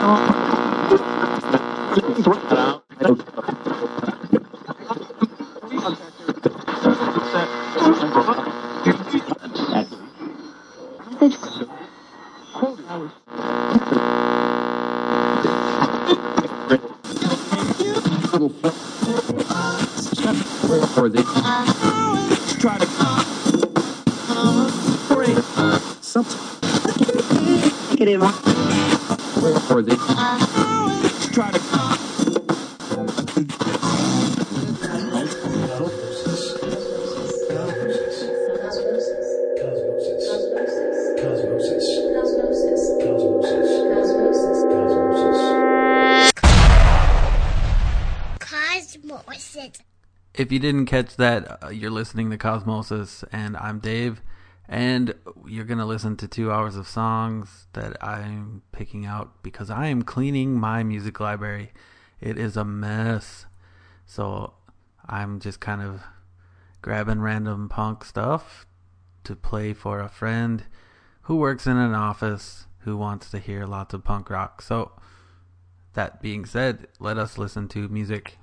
Hello. If you didn't catch that, uh, you're listening to Cosmosis, and I'm Dave, and you're going to listen to two hours of songs that I'm picking out because I am cleaning my music library. It is a mess. So I'm just kind of grabbing random punk stuff to play for a friend who works in an office who wants to hear lots of punk rock. So, that being said, let us listen to music.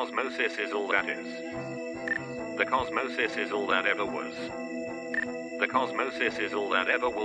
cosmosis is all that is. The cosmosis is all that ever was. The cosmosis is all that ever was.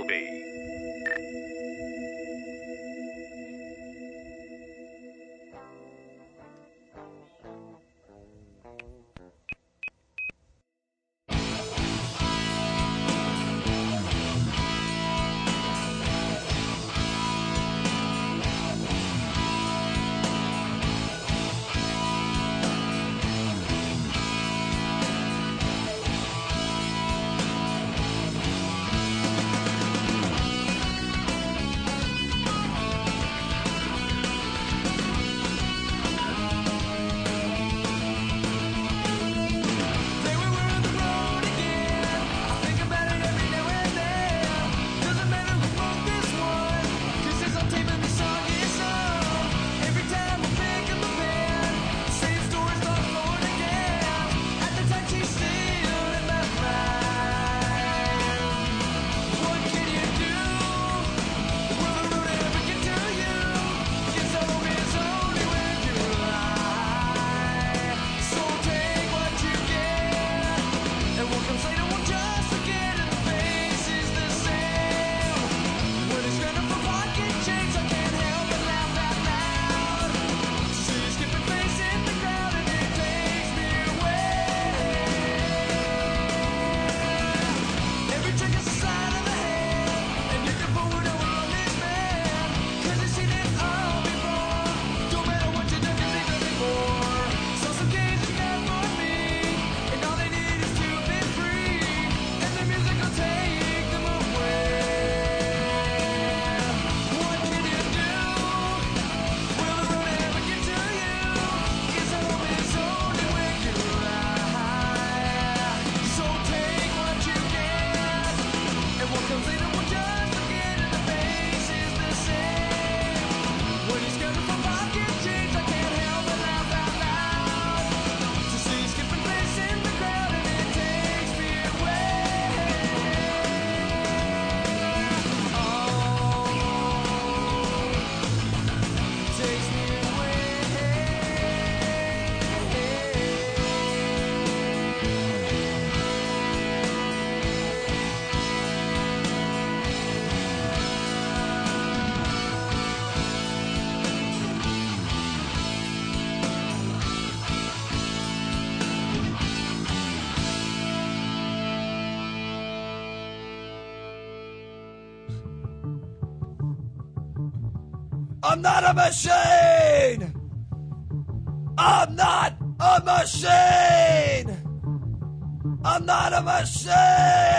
I'm not a machine. I'm not a machine. I'm not a machine.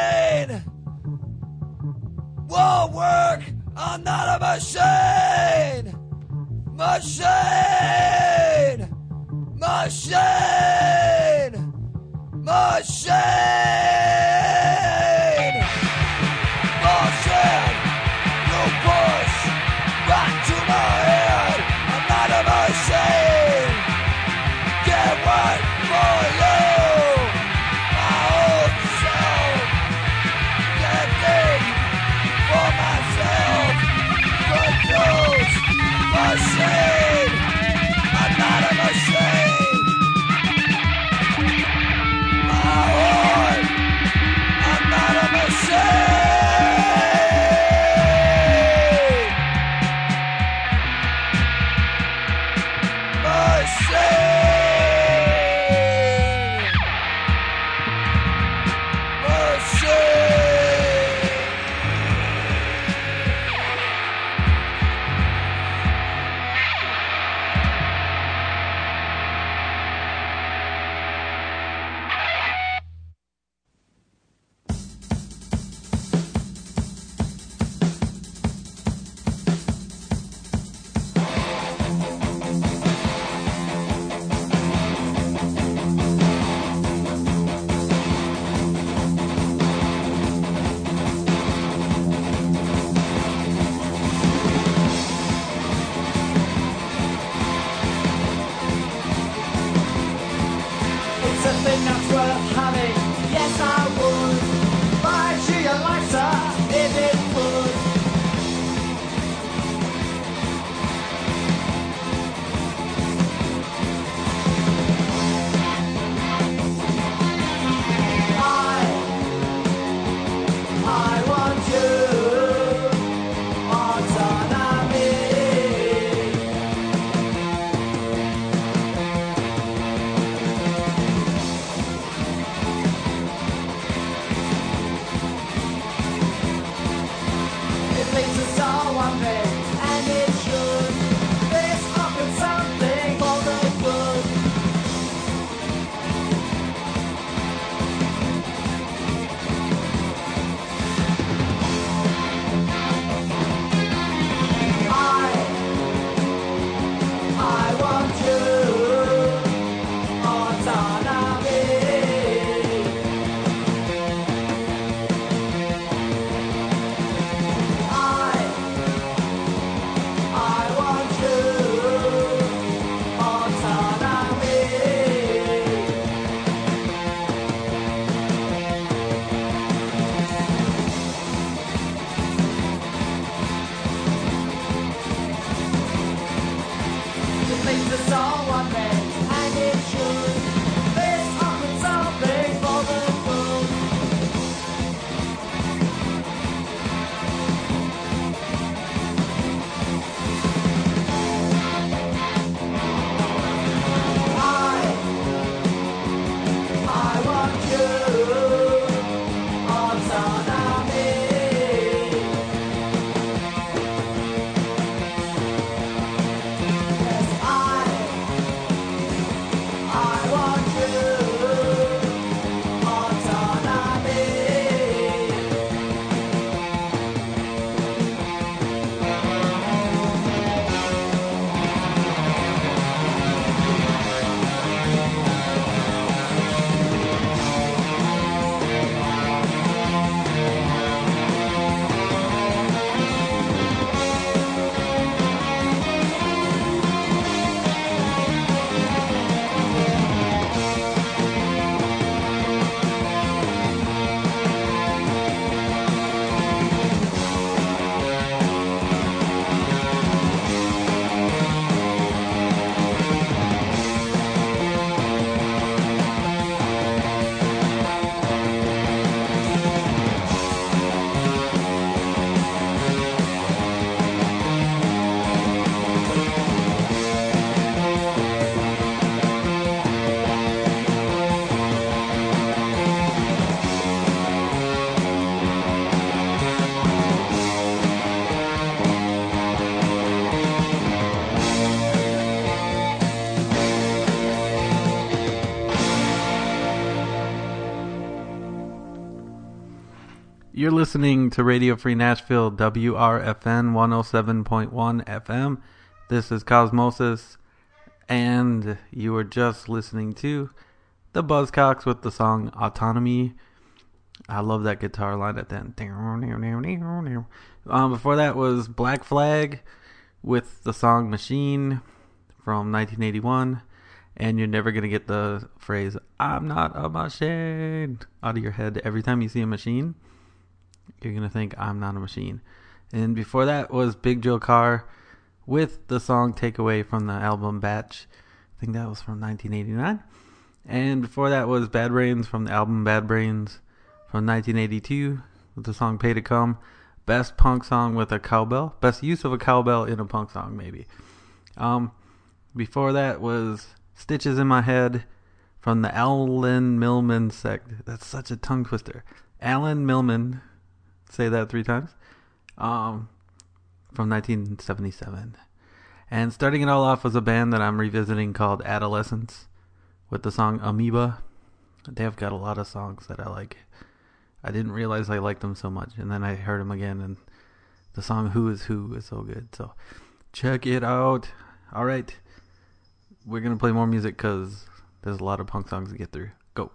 You're listening to Radio Free Nashville, WRFN 107.1 FM. This is Cosmosis, and you are just listening to the Buzzcocks with the song Autonomy. I love that guitar line at the end. Um, before that was Black Flag with the song Machine from 1981. And you're never going to get the phrase, I'm not a machine, out of your head every time you see a machine you're gonna think I'm not a machine. And before that was Big Drill Car with the song Takeaway from the album Batch. I think that was from 1989. And before that was Bad Brains from the album Bad Brains from 1982 with the song Pay to Come. Best punk song with a cowbell. Best use of a cowbell in a punk song, maybe. Um, before that was Stitches in My Head from the Alan Milman sect. That's such a tongue twister. Alan Milman say that three times. Um, from 1977. And starting it all off was a band that I'm revisiting called Adolescents with the song Amoeba. They've got a lot of songs that I like. I didn't realize I liked them so much. And then I heard them again, and the song Who is Who is so good. So check it out. All right. We're going to play more music because there's a lot of punk songs to get through. Go.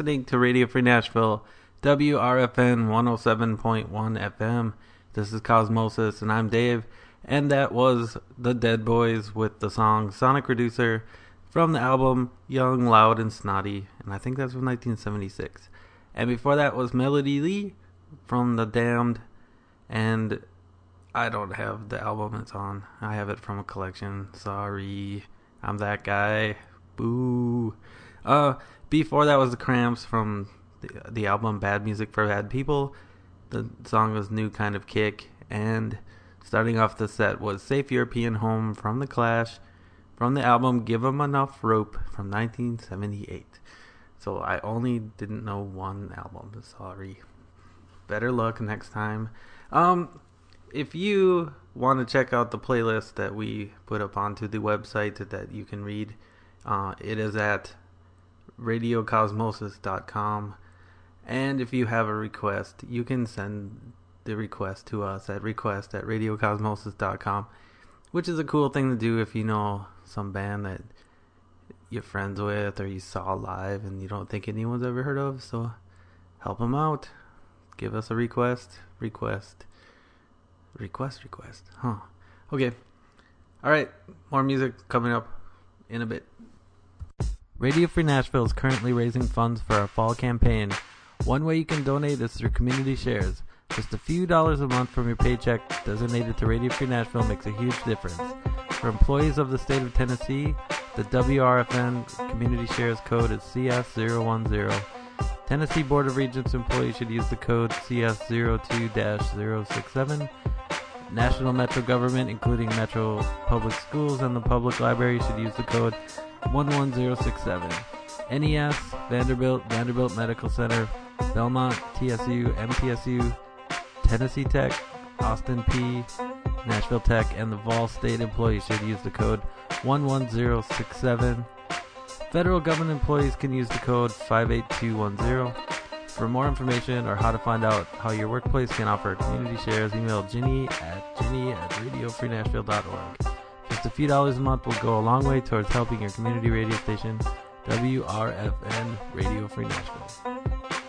Listening to Radio Free Nashville, WRFN 107.1 FM. This is Cosmosis, and I'm Dave. And that was the Dead Boys with the song Sonic Reducer from the album Young, Loud, and Snotty. And I think that's from 1976. And before that was Melody Lee from The Damned. And I don't have the album it's on. I have it from a collection. Sorry. I'm that guy. Boo. Uh, before that was the Cramps from the, the album Bad Music for Bad People. The song was New Kind of Kick. And starting off the set was Safe European Home from The Clash from the album Give 'em Enough Rope from 1978. So I only didn't know one album. Sorry. Better luck next time. Um, if you want to check out the playlist that we put up onto the website that you can read, uh, it is at radiocosmosis.com. And if you have a request, you can send the request to us at request at radiocosmosis.com, which is a cool thing to do if you know some band that you're friends with or you saw live and you don't think anyone's ever heard of. So help them out. Give us a request. Request. Request, request. Huh. Okay. All right. More music coming up in a bit. Radio Free Nashville is currently raising funds for our fall campaign. One way you can donate is through community shares. Just a few dollars a month from your paycheck designated to Radio Free Nashville makes a huge difference. For employees of the state of Tennessee, the WRFN Community Shares code is CS010. Tennessee Board of Regents employees should use the code CS02-067. National Metro Government, including Metro Public Schools and the Public Library, should use the code 11067. NES, Vanderbilt, Vanderbilt Medical Center, Belmont, TSU, MTSU, Tennessee Tech, Austin Peay, Nashville Tech, and the Vol State employees should use the code 11067. Federal government employees can use the code 58210. For more information or how to find out how your workplace can offer community shares, email Ginny at ginny at radiofreenashville.org. Just a few dollars a month will go a long way towards helping your community radio station, WRFN Radio Free Nashville.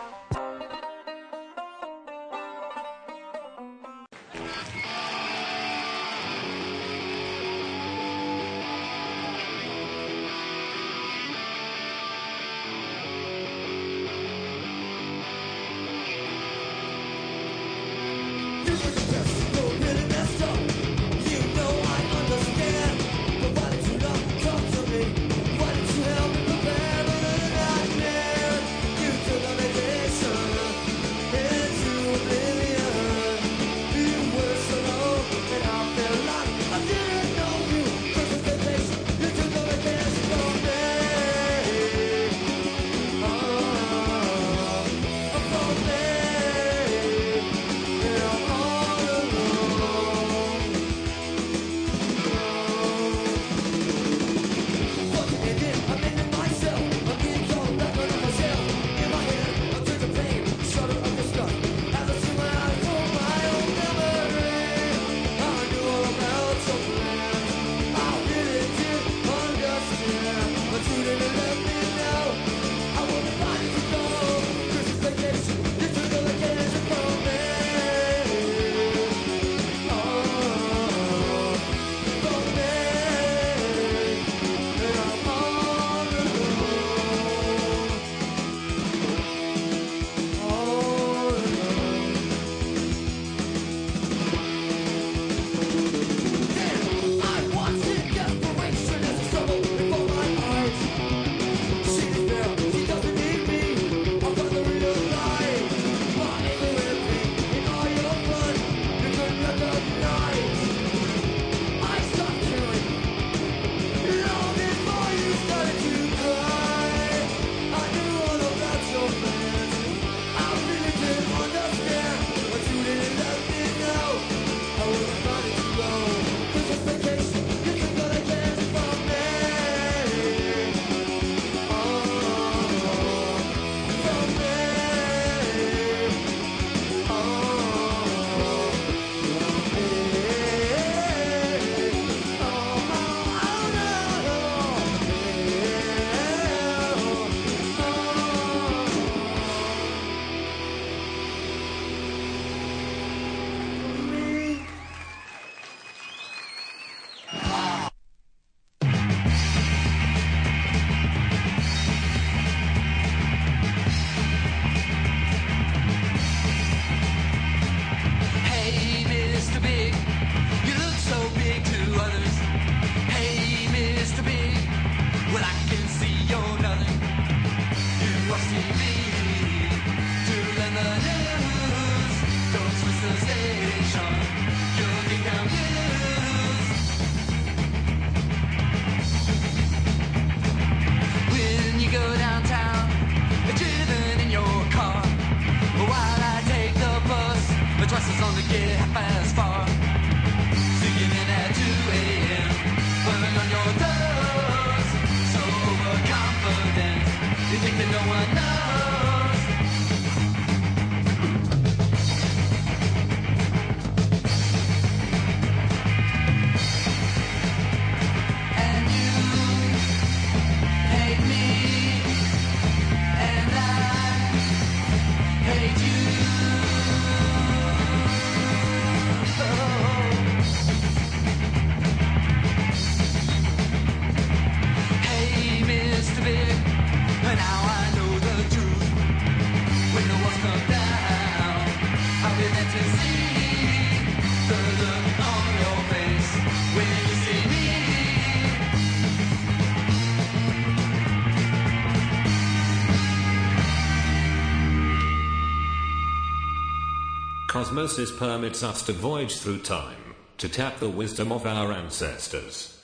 Cosmosis permits us to voyage through time, to tap the wisdom of our ancestors.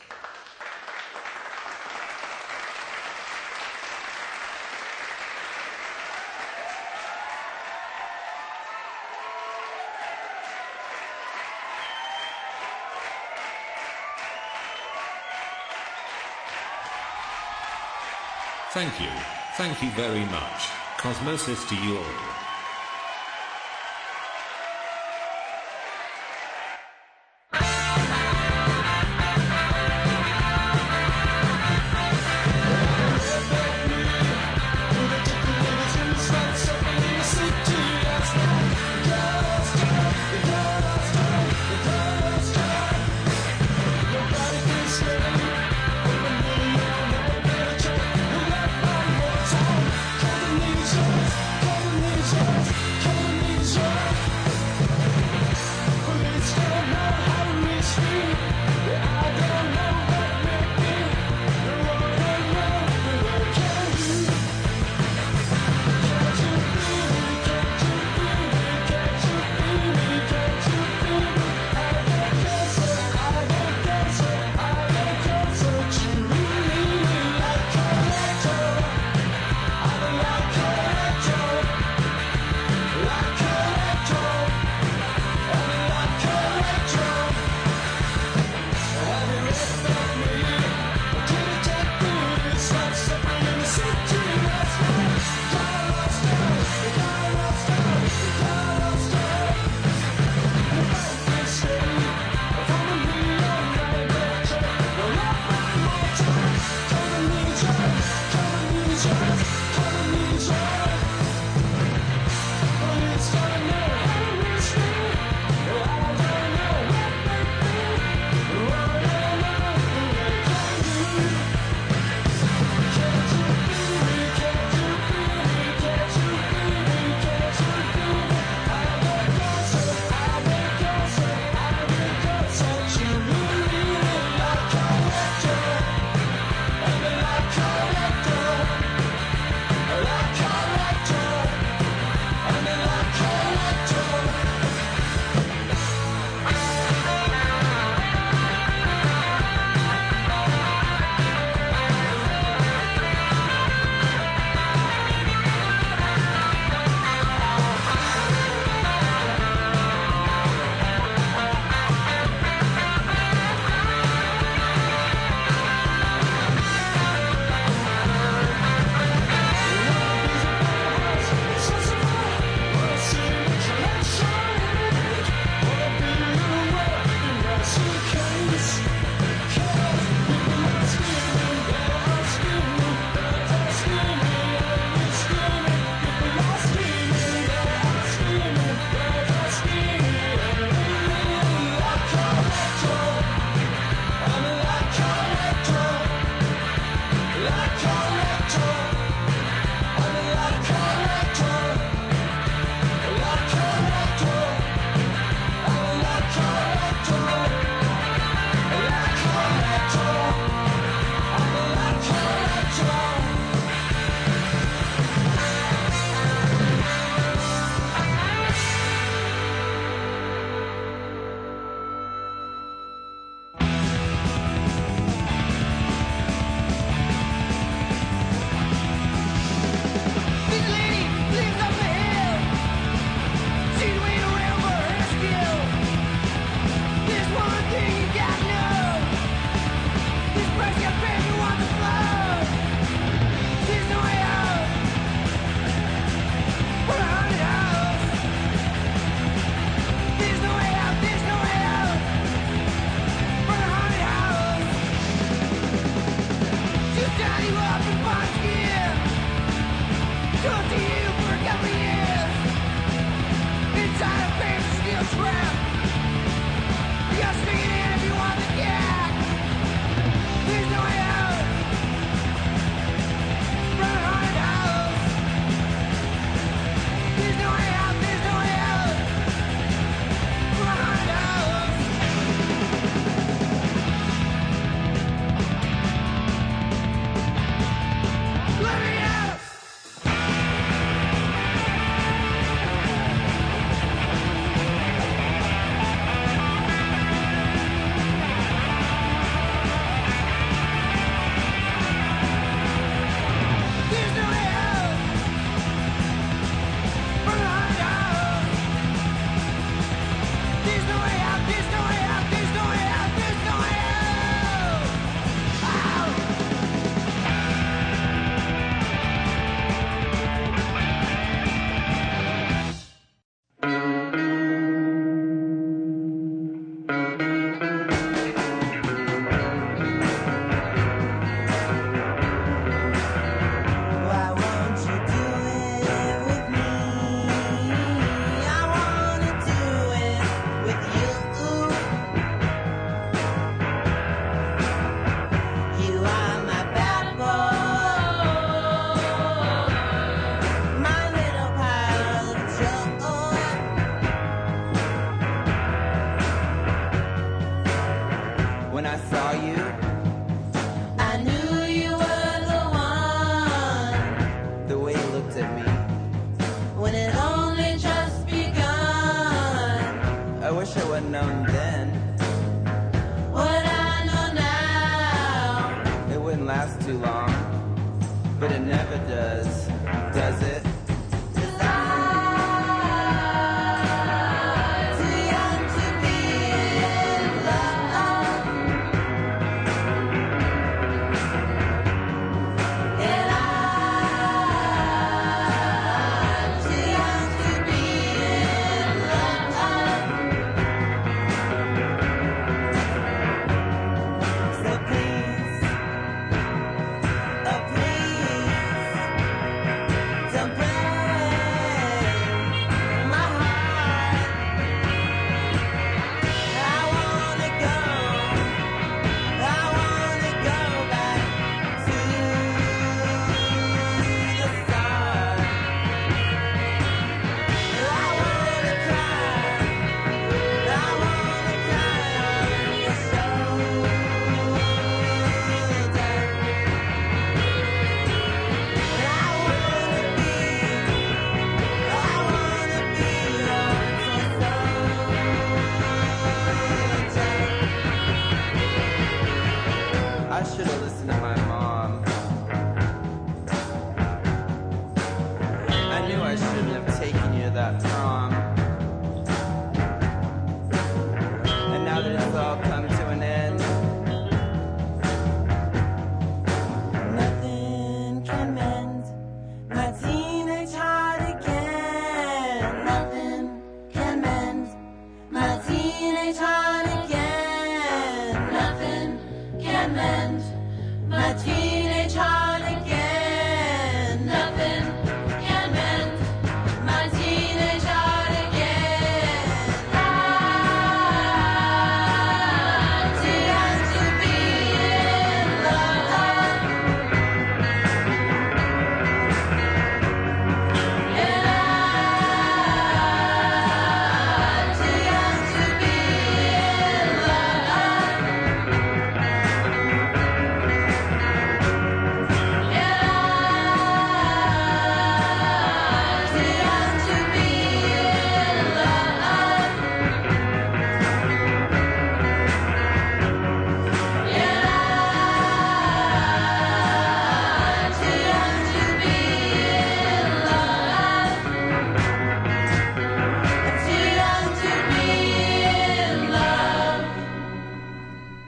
Thank you. Thank you very much. Cosmosis to you all.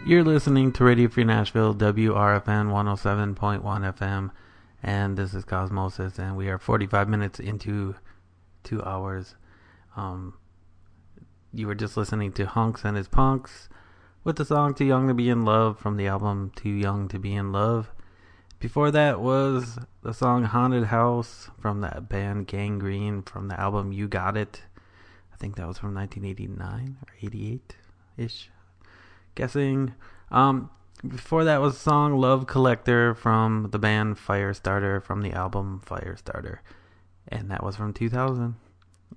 You're listening to Radio Free Nashville, WRFN 107.1 FM, and this is Cosmosis, and we are 45 minutes into two hours. Um, you were just listening to Hunx and his Punx with the song Too Young to Be in Love from the album Too Young to Be in Love. Before that was the song Haunted House from that band Gang Green from the album You Got It. I think that was from 1989 or 88 ish guessing. Um, before that was the song Love Collector from the band Firestarter from the album Firestarter. And that was from 2000.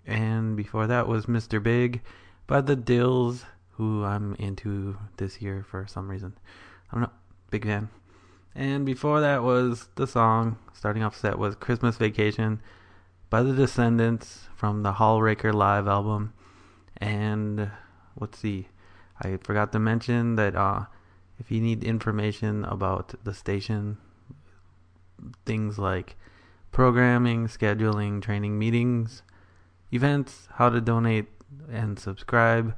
And before that was Mr. Big by the Dils, who I'm into this year for some reason. I don't know. Big fan. And before that was the song, starting off set was Christmas Vacation by the Descendents from the Hallraker Live album. And let's see. I forgot to mention that uh, if you need information about the station, things like programming, scheduling, training meetings, events, how to donate and subscribe,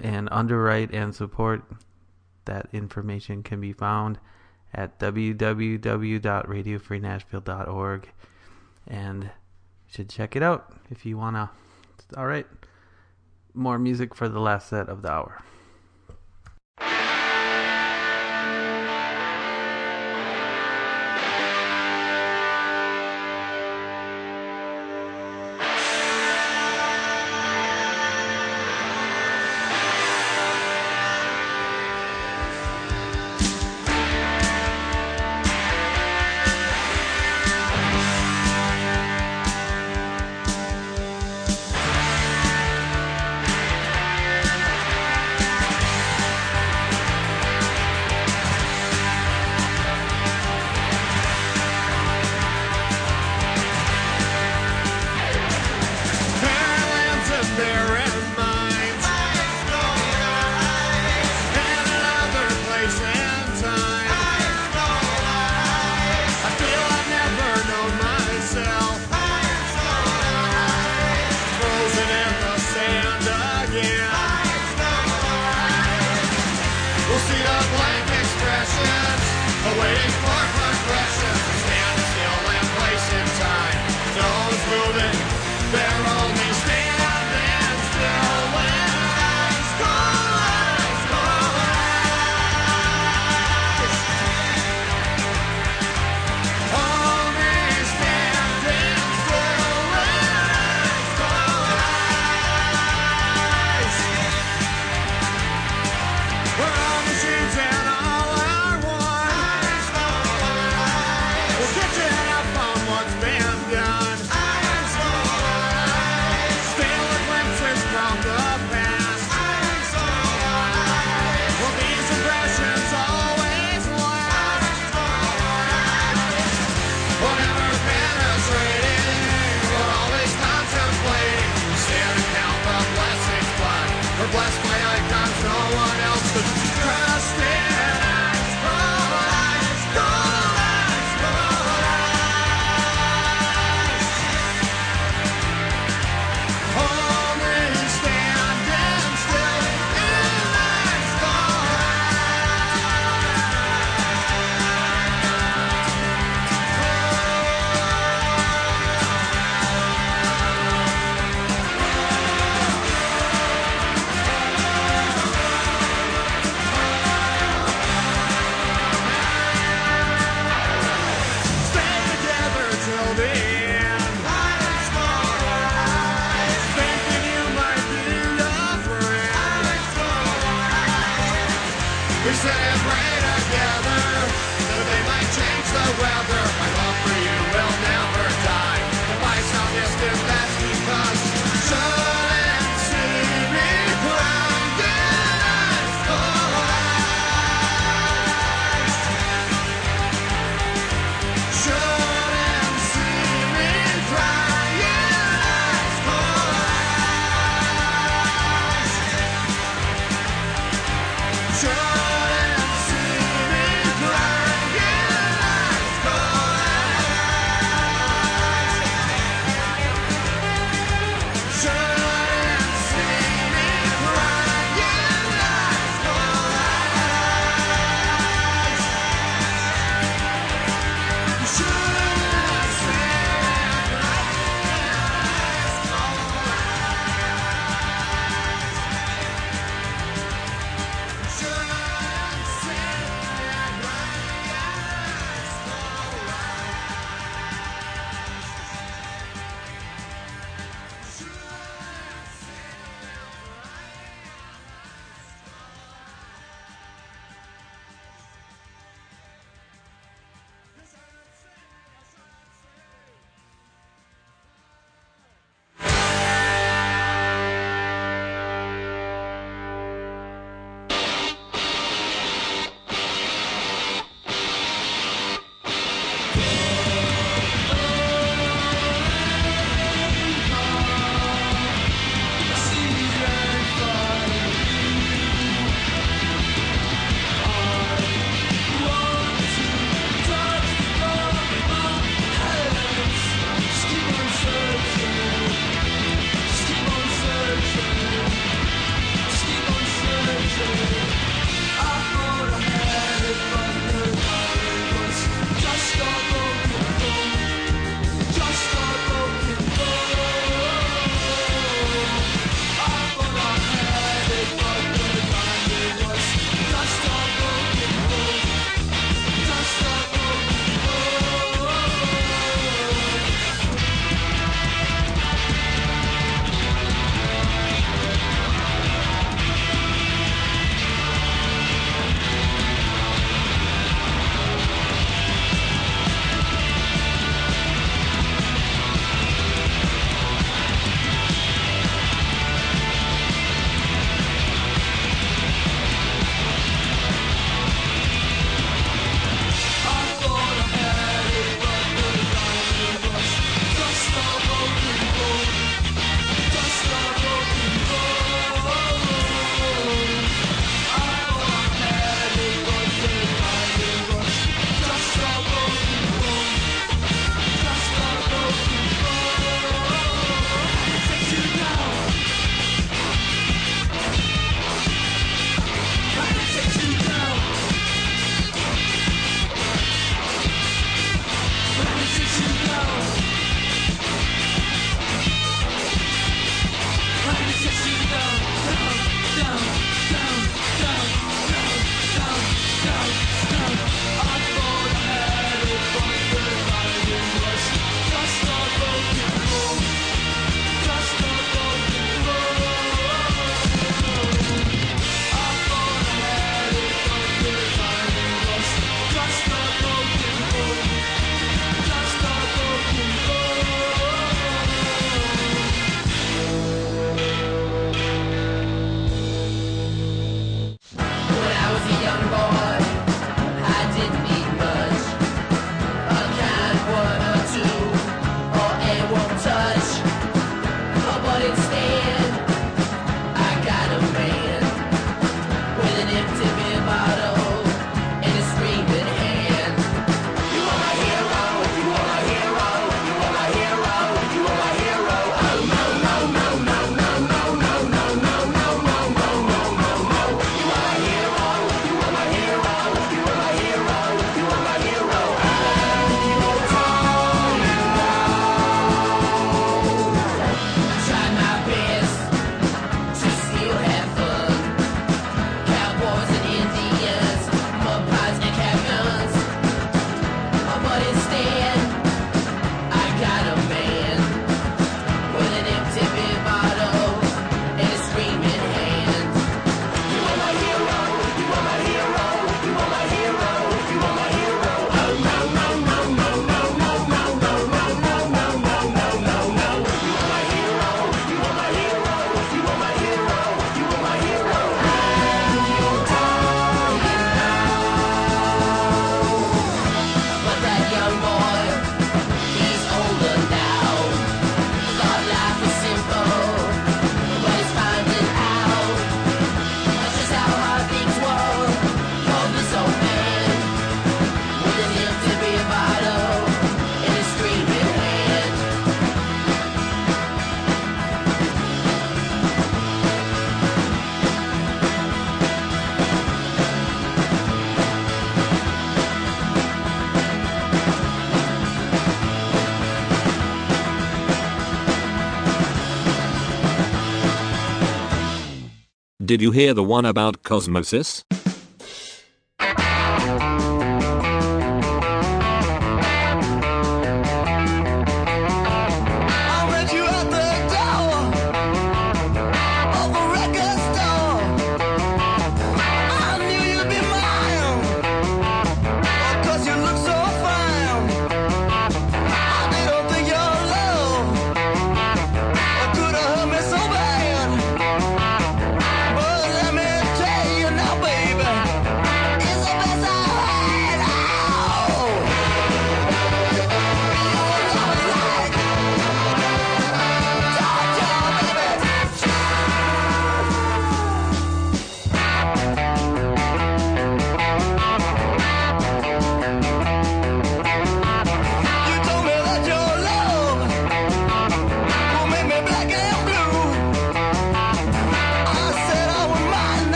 and underwrite and support, that information can be found at www.radiofreenashville.org and you should check it out if you want to. All right. More music for the last set of the hour. No one else could Did you hear the one about Cosmosis?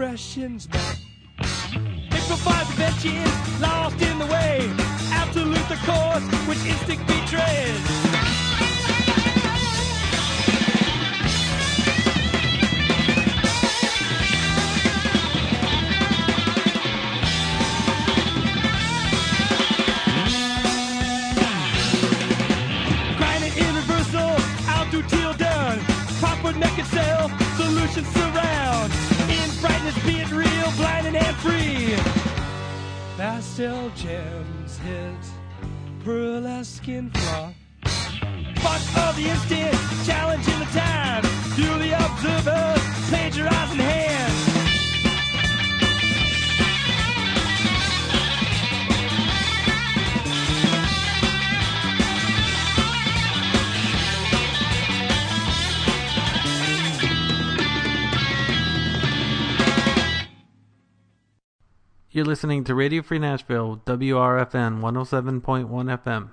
expressions. You're listening to Radio Free Nashville, WRFN 107.1 FM.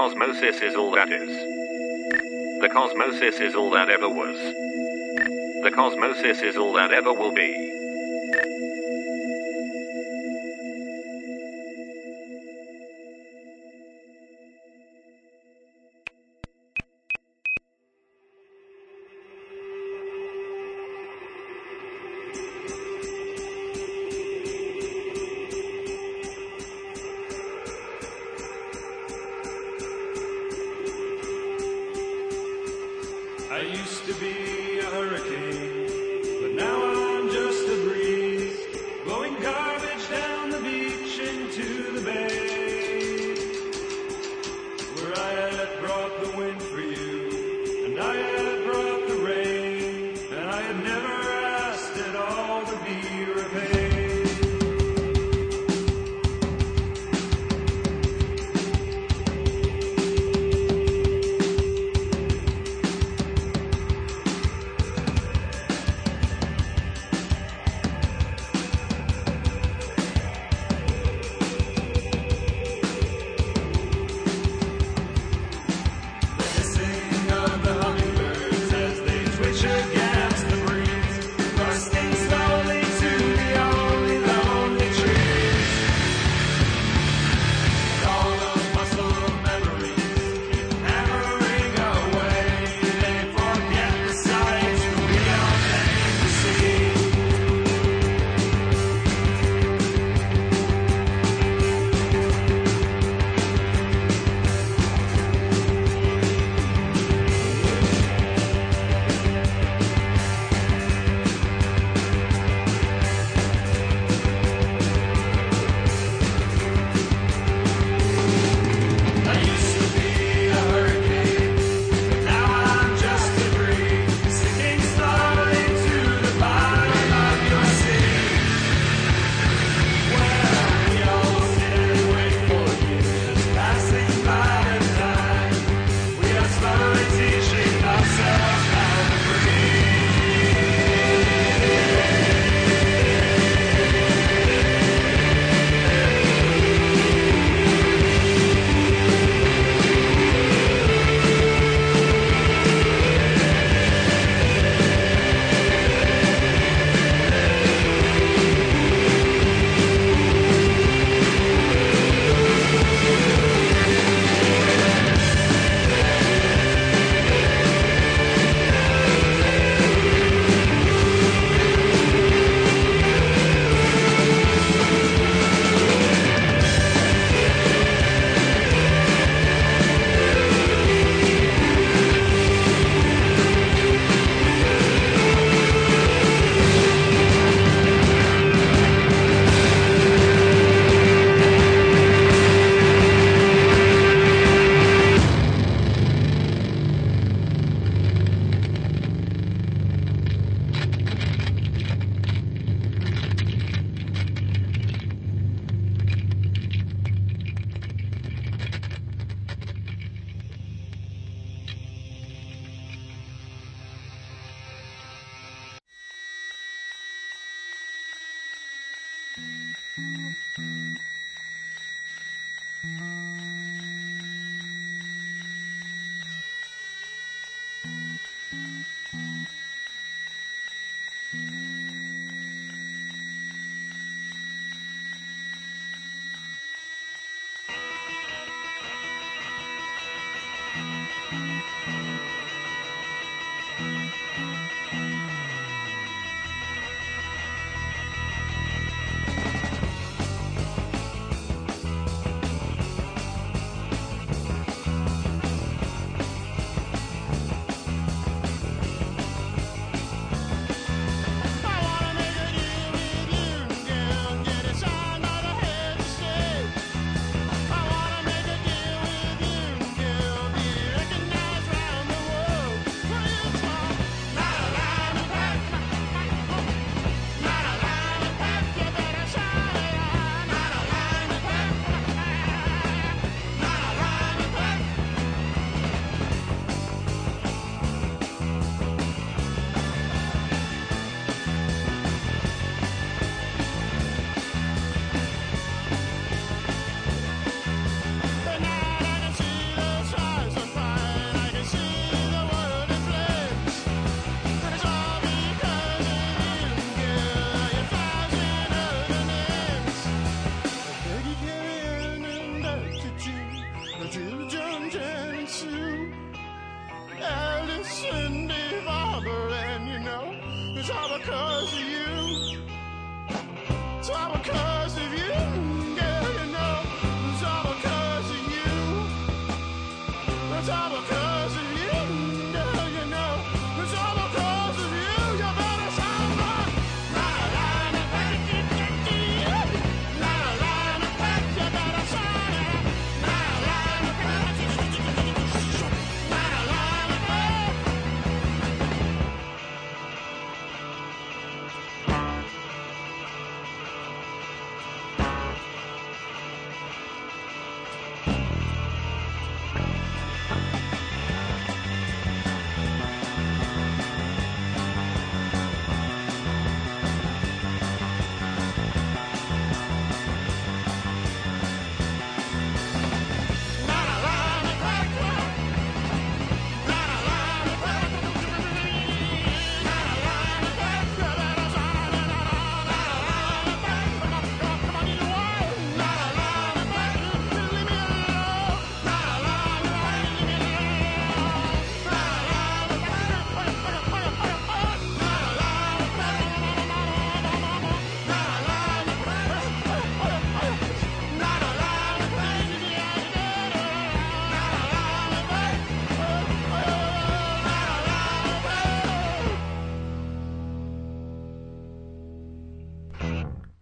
cosmosis is all that is. The cosmosis is all that ever was. The cosmosis is all that ever will be.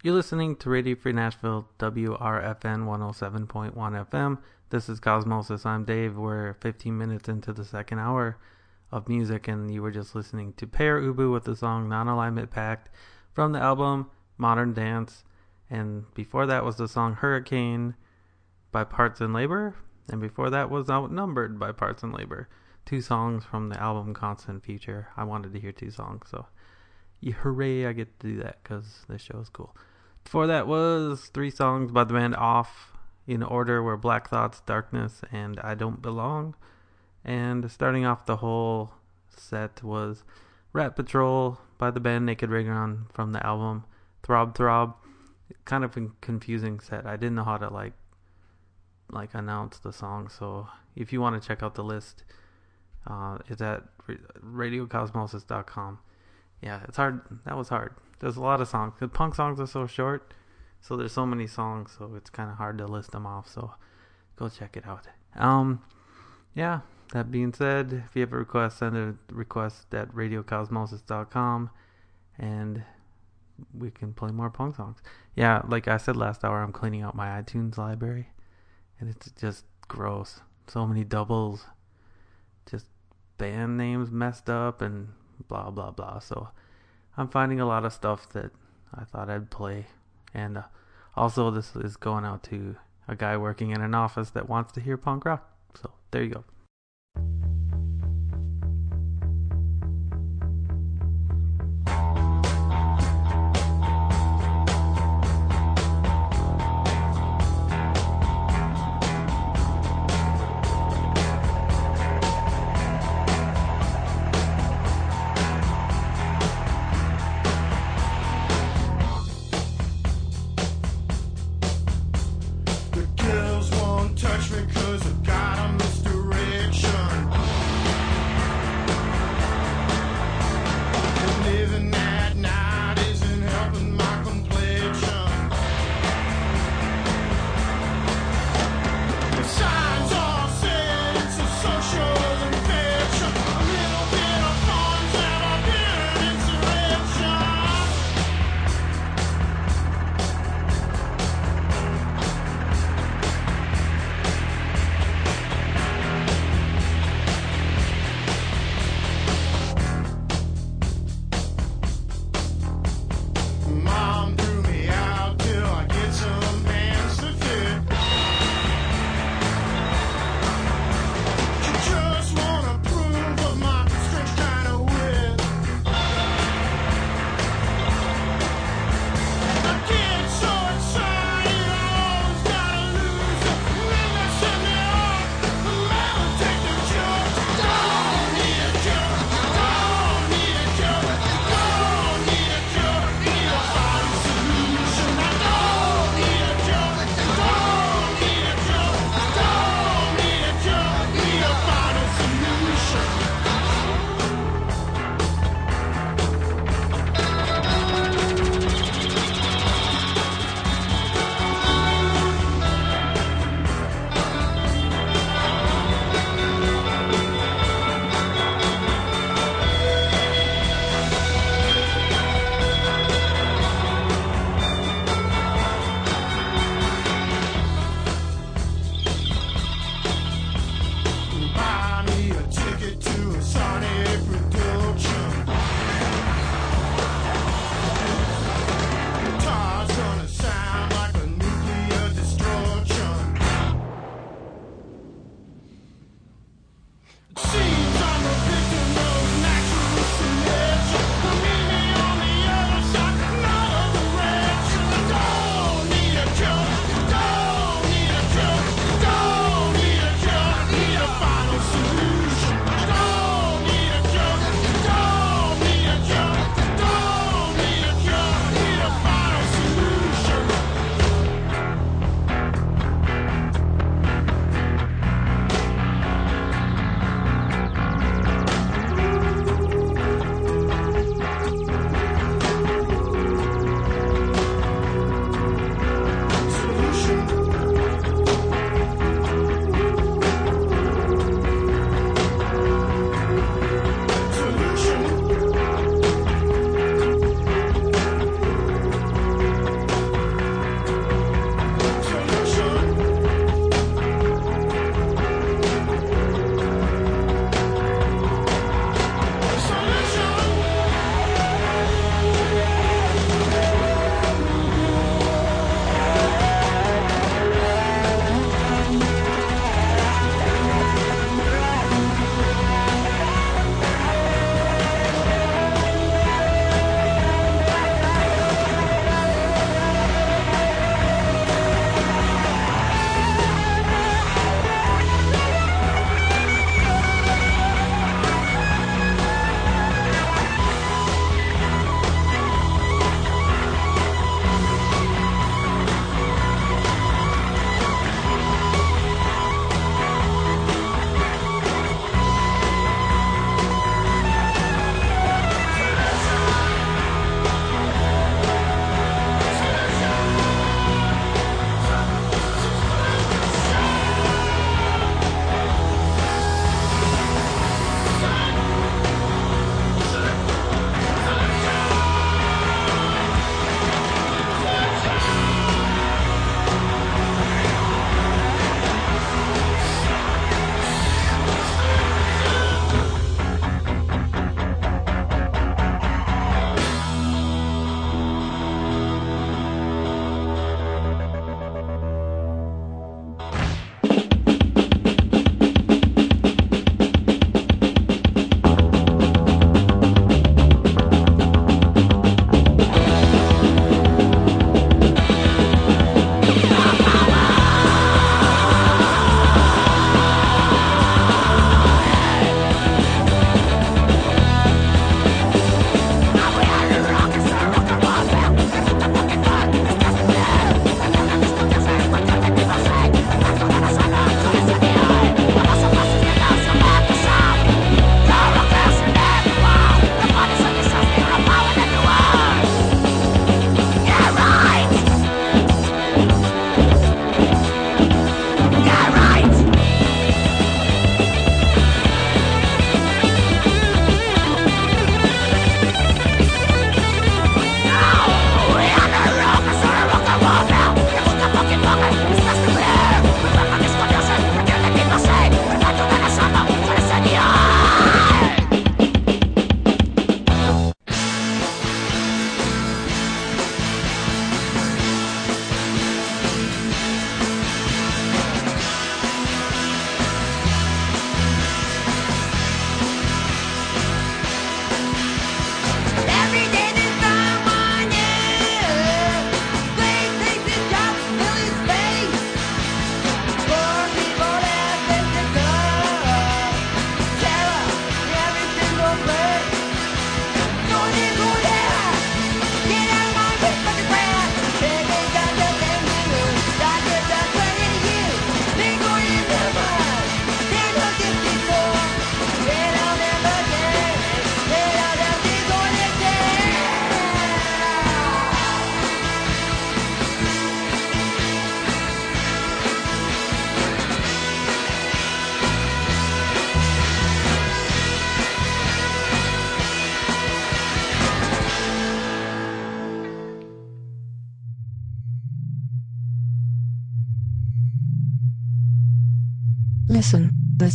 You're listening to Radio Free Nashville, WRFN 107.1 FM. This is Cosmosis. I'm Dave. We're 15 minutes into the second hour of music, and you were just listening to Pere Ubu with the song Non Alignment Pact from the album Modern Dance. And before that was the song Hurricane by Parts and Labor. And before that was Outnumbered by Parts and Labor. Two songs from the album Constant Future. I wanted to hear two songs, so hooray, I get to do that because this show is cool. Before that was three songs by the band Off in order were Black Thoughts, Darkness, and I Don't Belong. And starting off the whole set was Rat Patrol by the band Naked Raygun from the album Throb Throb. Kind of a confusing set. I didn't know how to like like announce the song, so if you want to check out the list, uh, it's at radiocosmosis.com yeah, it's hard. That was hard. There's a lot of songs. The punk songs are so short, so there's so many songs, so it's kind of hard to list them off. So go check it out. Um, yeah. That being said, if you have a request, send a request at radiocosmosis.com, and we can play more punk songs. Yeah, like I said last hour, I'm cleaning out my iTunes library, and it's just gross. So many doubles, just band names messed up, and blah blah blah. So I'm finding a lot of stuff that I thought I'd play, and uh, also this is going out to a guy working in an office that wants to hear punk rock. So there you go.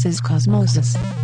Listen, this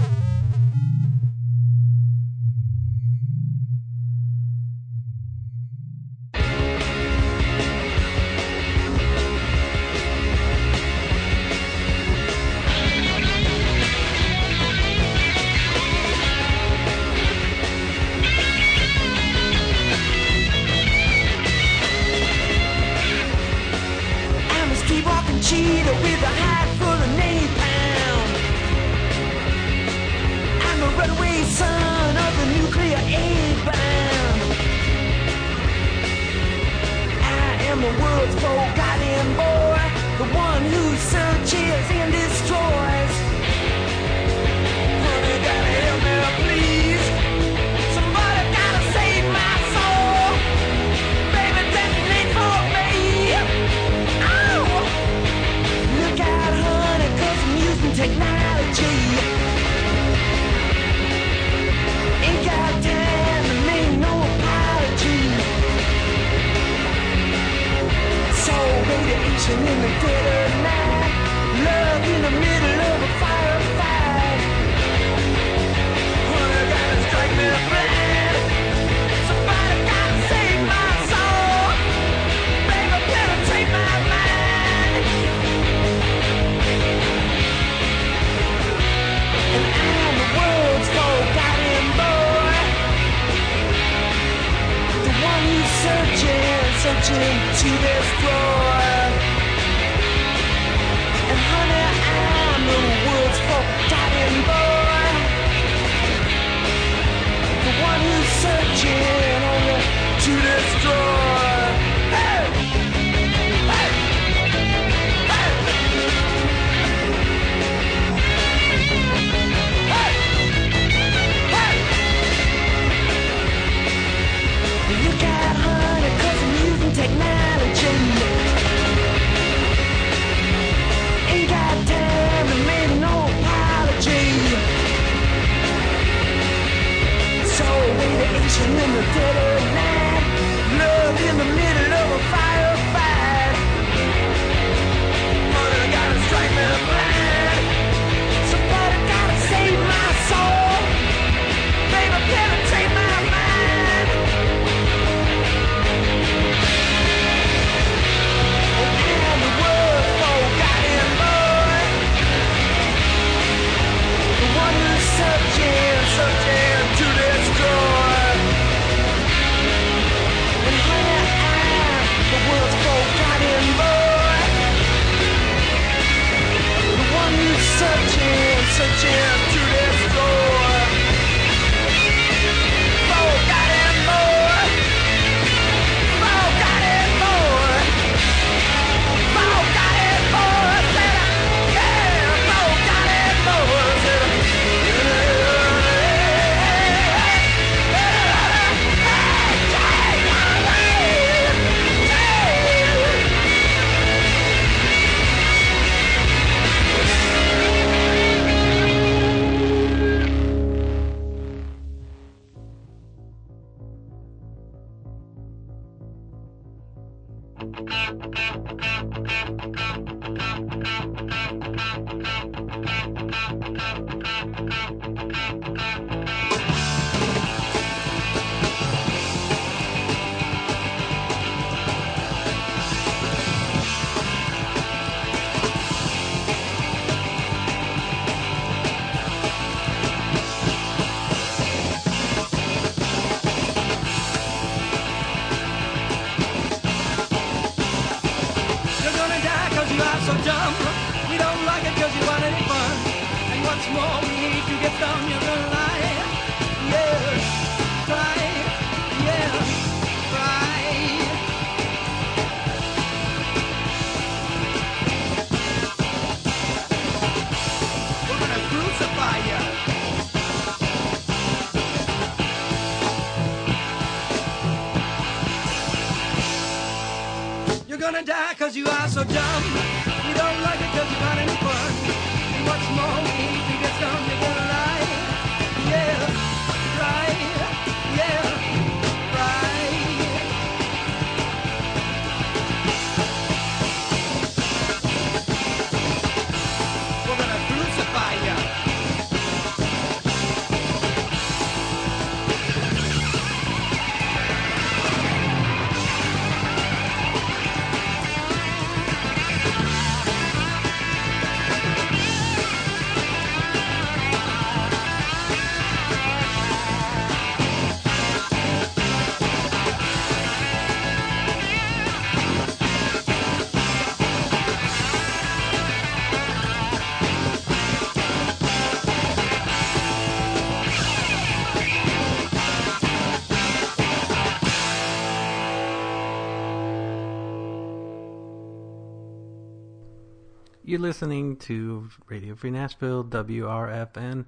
Listening to Radio Free Nashville, WRFN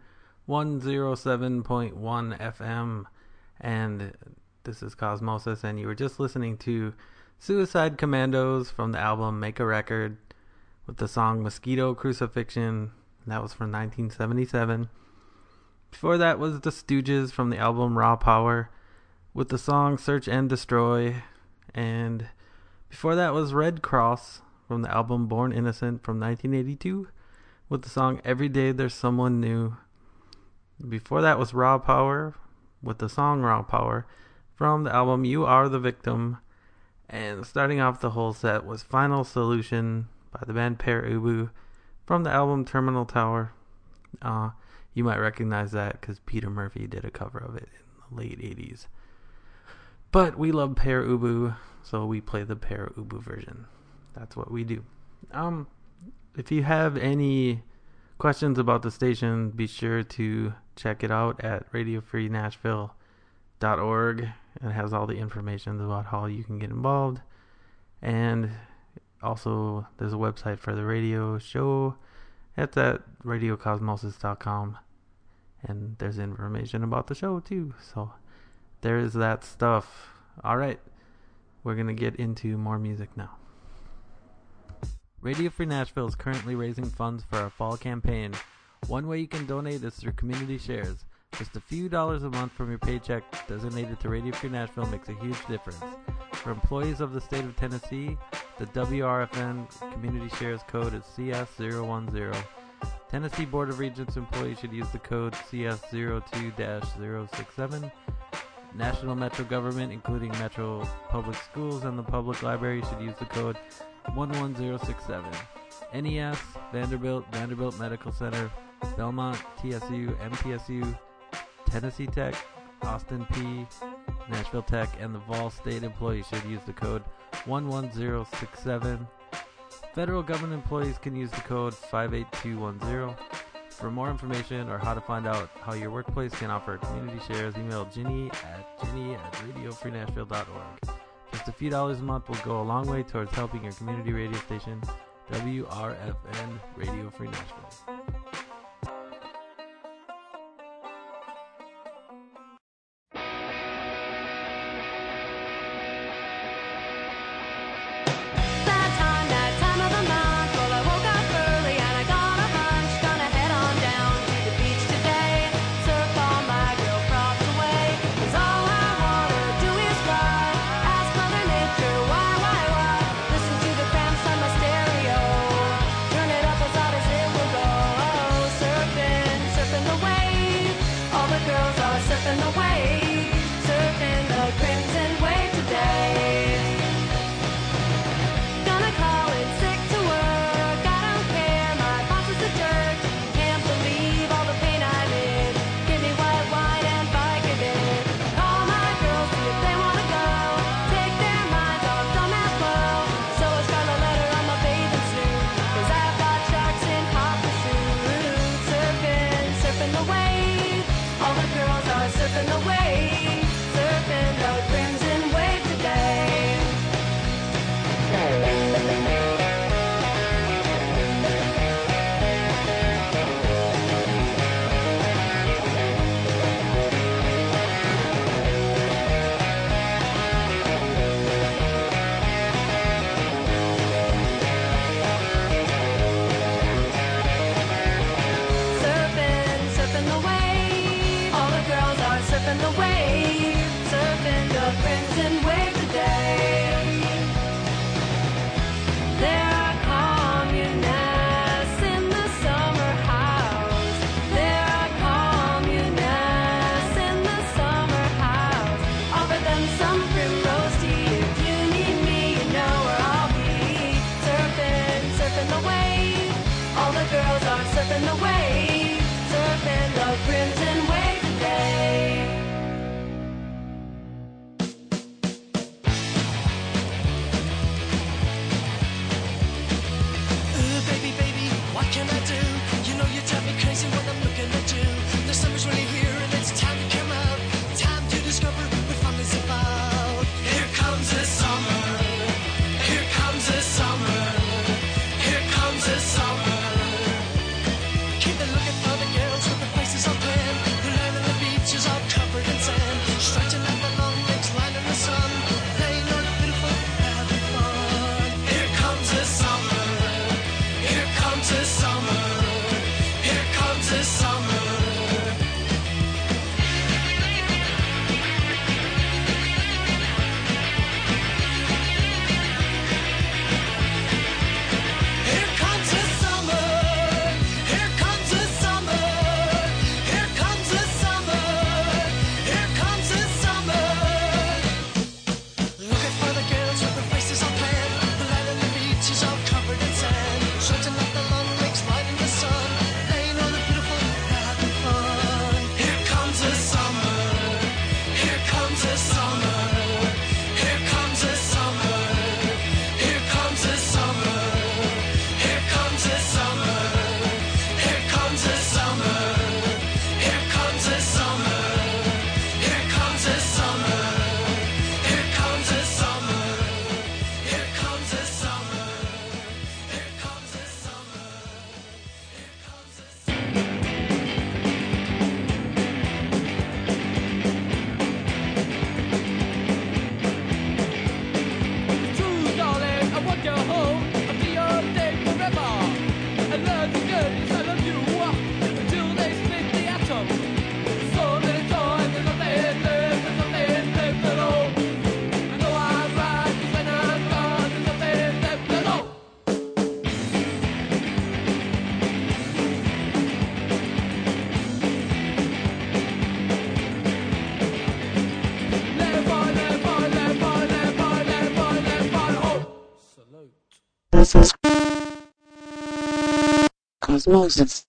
107.1 FM, and this is Cosmosis, and you were just listening to Suicide Commandos from the album Make a Record with the song Mosquito Crucifixion. That was from 1977. Before that was The Stooges from the album Raw Power with the song Search and Destroy. And before that was Red Cross from the album Born Innocent from 1982 with the song Every Day There's Someone New. Before that was Raw Power with the song Raw Power from the album You Are the Victim. And starting off the whole set was Final Solution by the band Pere Ubu from the album Terminal Tower. Uh, you might recognize that because Peter Murphy did a cover of it in the late 80s. But we love Pere Ubu, so we play the Pere Ubu version. That's what we do. Um, if you have any questions about the station, be sure to check it out at radiofreenashville.org. It has all the information about how you can get involved. And also, there's a website for the radio show. It's at radiocosmosis.com. And there's information about the show too. So there is that stuff. All right. We're going to get into more music now. Radio Free Nashville is currently raising funds for our fall campaign. One way you can donate is through community shares. Just a few dollars a month from your paycheck designated to Radio Free Nashville makes a huge difference. For employees of the state of Tennessee, the WRFN Community Shares code is CS010. Tennessee Board of Regents employees should use the code CS02-067. National Metro Government, including Metro Public Schools and the Public Library, should use the code 11067. NES, Vanderbilt, Vanderbilt Medical Center, Belmont, TSU, MTSU, Tennessee Tech, Austin Peay, Nashville Tech, and the Vol State employees should use the code 11067. Federal government employees can use the code 58210. For more information or how to find out how your workplace can offer community shares, email Ginny at ginny at radiofreenashville.org. Just a few dollars a month will go a long way towards helping your community radio station, WRFN Radio Free Nashville. In the way. Cosmosis.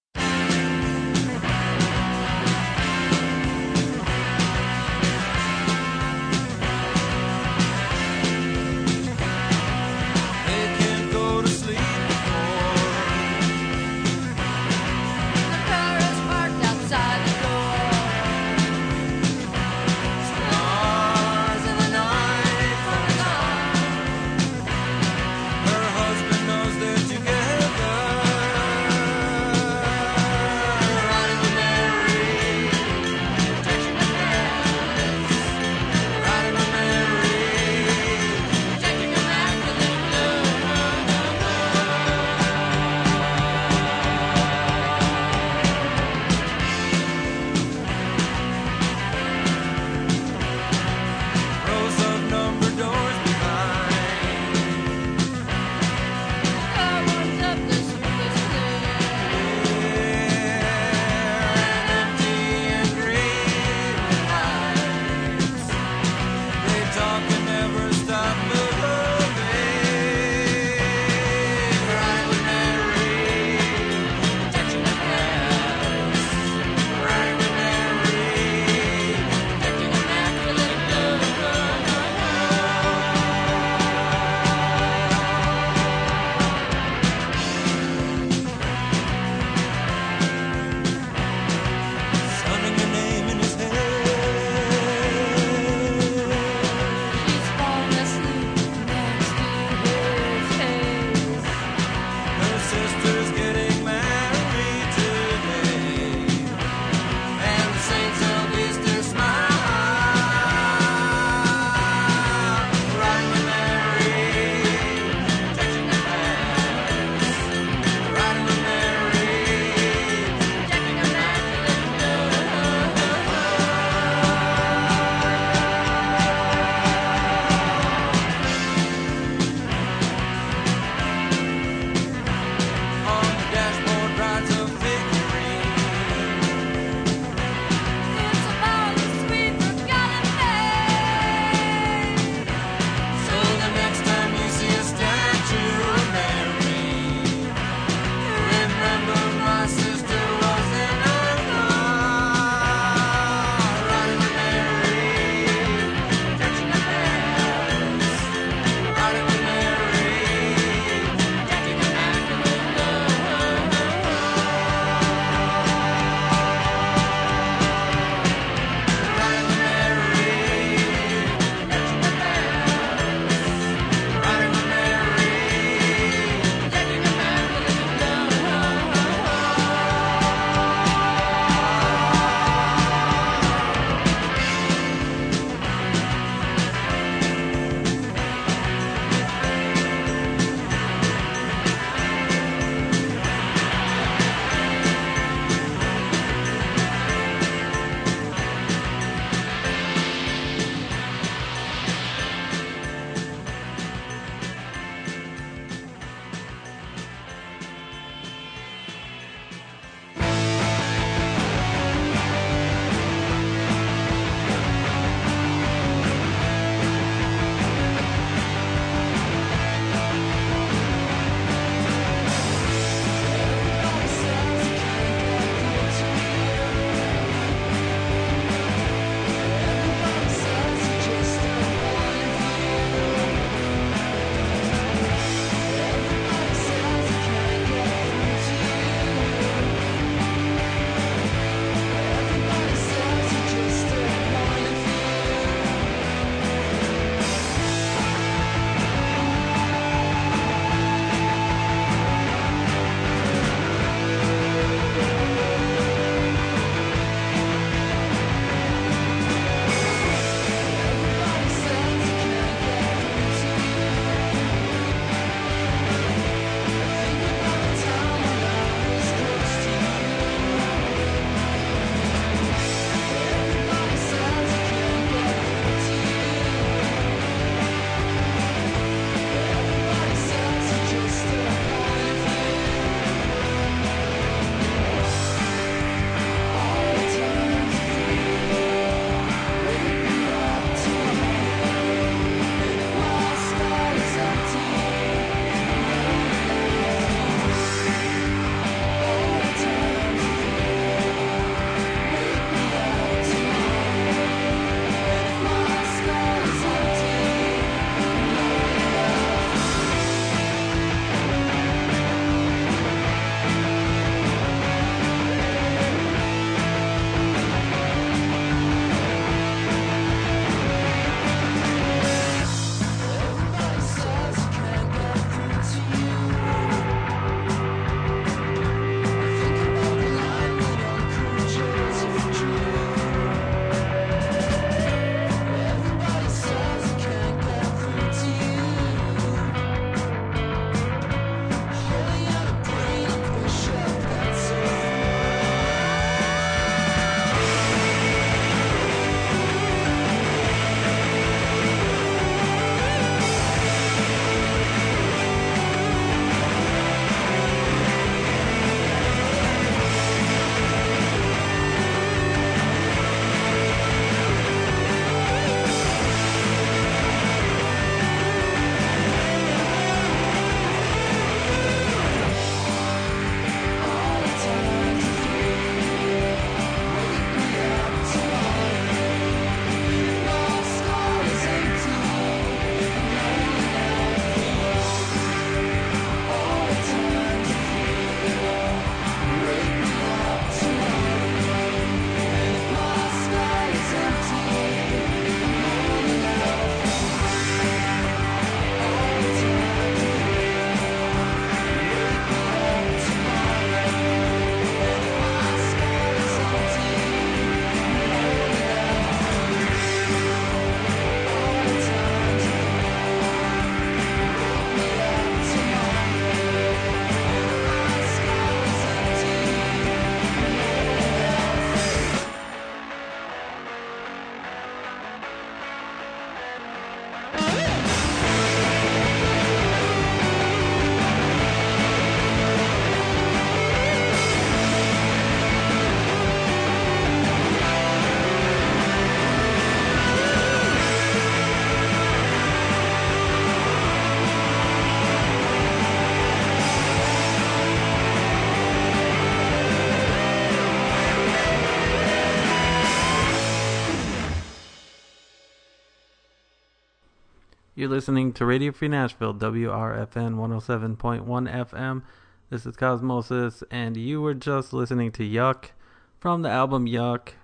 listening to Radio Free Nashville, WRFN 107.1 FM. This is Cosmosis, and you were just listening to Yuck from the album Yuck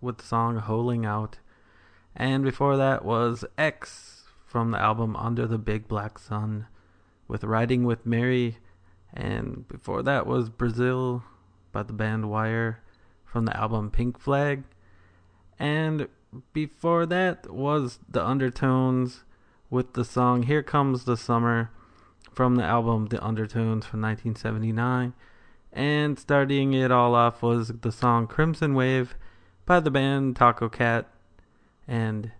with the song Holing Out. And before that was X from the album Under the Big Black Sun with Riding with Mary. And before that was Brazil by the band Wire from the album Pink Flag. And before that was The Undertones with the song Here Comes the Summer from the album The Undertones from 1979. And starting it all off was the song Crimson Wave by the band Tacocat. And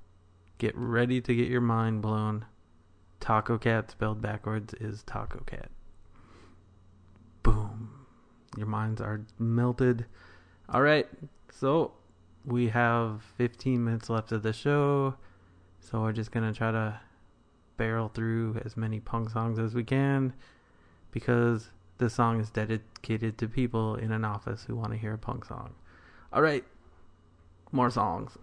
get ready to get your mind blown. Tacocat spelled backwards is Tacocat. Boom. Your minds are melted. All right. So we have 15 minutes left of the show. So we're just going to try to barrel through as many punk songs as we can because the song is dedicated to people in an office who want to hear a punk song. All right, more songs.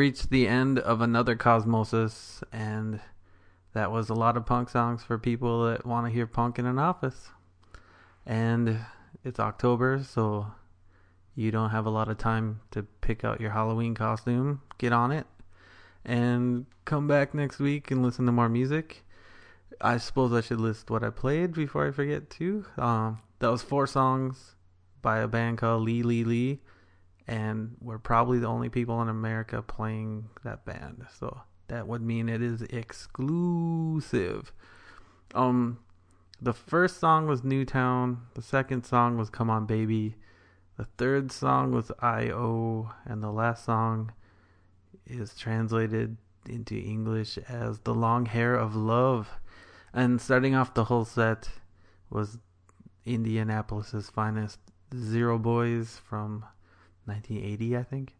Reached the end of another Cosmosis, and that was a lot of punk songs for people that want to hear punk in an office. And it's October, so you don't have a lot of time to pick out your Halloween costume. Get on it and come back next week and listen to more music. I suppose I should list what I played before I forget too. Um, that was four songs by a band called Lee Lee Lee, and we're probably the only people in America playing that band. So that would mean it is exclusive. Um, the first song was Newtown. The second song was Come On Baby. The third song was I.O. And the last song is translated into English as The Long Hair of Love. And starting off the whole set was Indianapolis's finest Zero Boys from 1980, I think,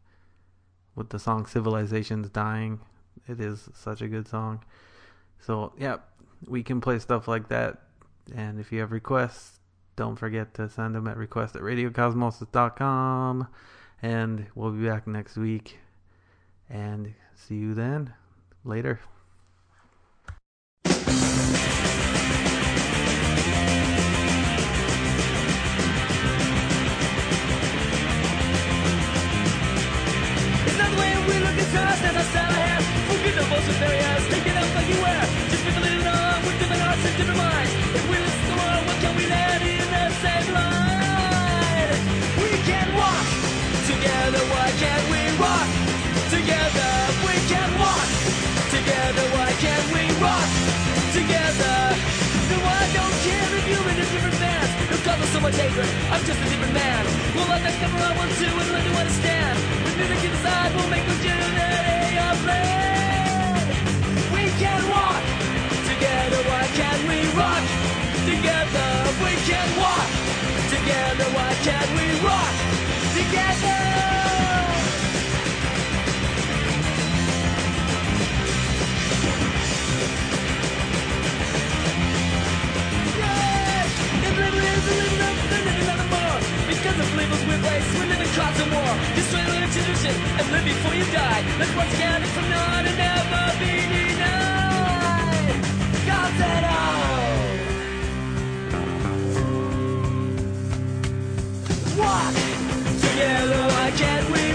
with the song Civilization's Dying. It is such a good song. So, yeah, we can play stuff like that. And if you have requests, don't forget to send them at request at radiocosmosis.com. And we'll be back next week. And see you then. Later. The we can the walk together, why can't we walk together? We can walk together, why can't we walk together? No, I don't care if you're in a different band. Cause us so much hatred, I'm just a different man. We'll let that cover I want to and let you understand. With music to the side, we'll make unity plan. We can walk together, why can't we rock together? We can walk together, why can't we rock together? And and live before you die. Let's work together from now on. Walk together, why can't we?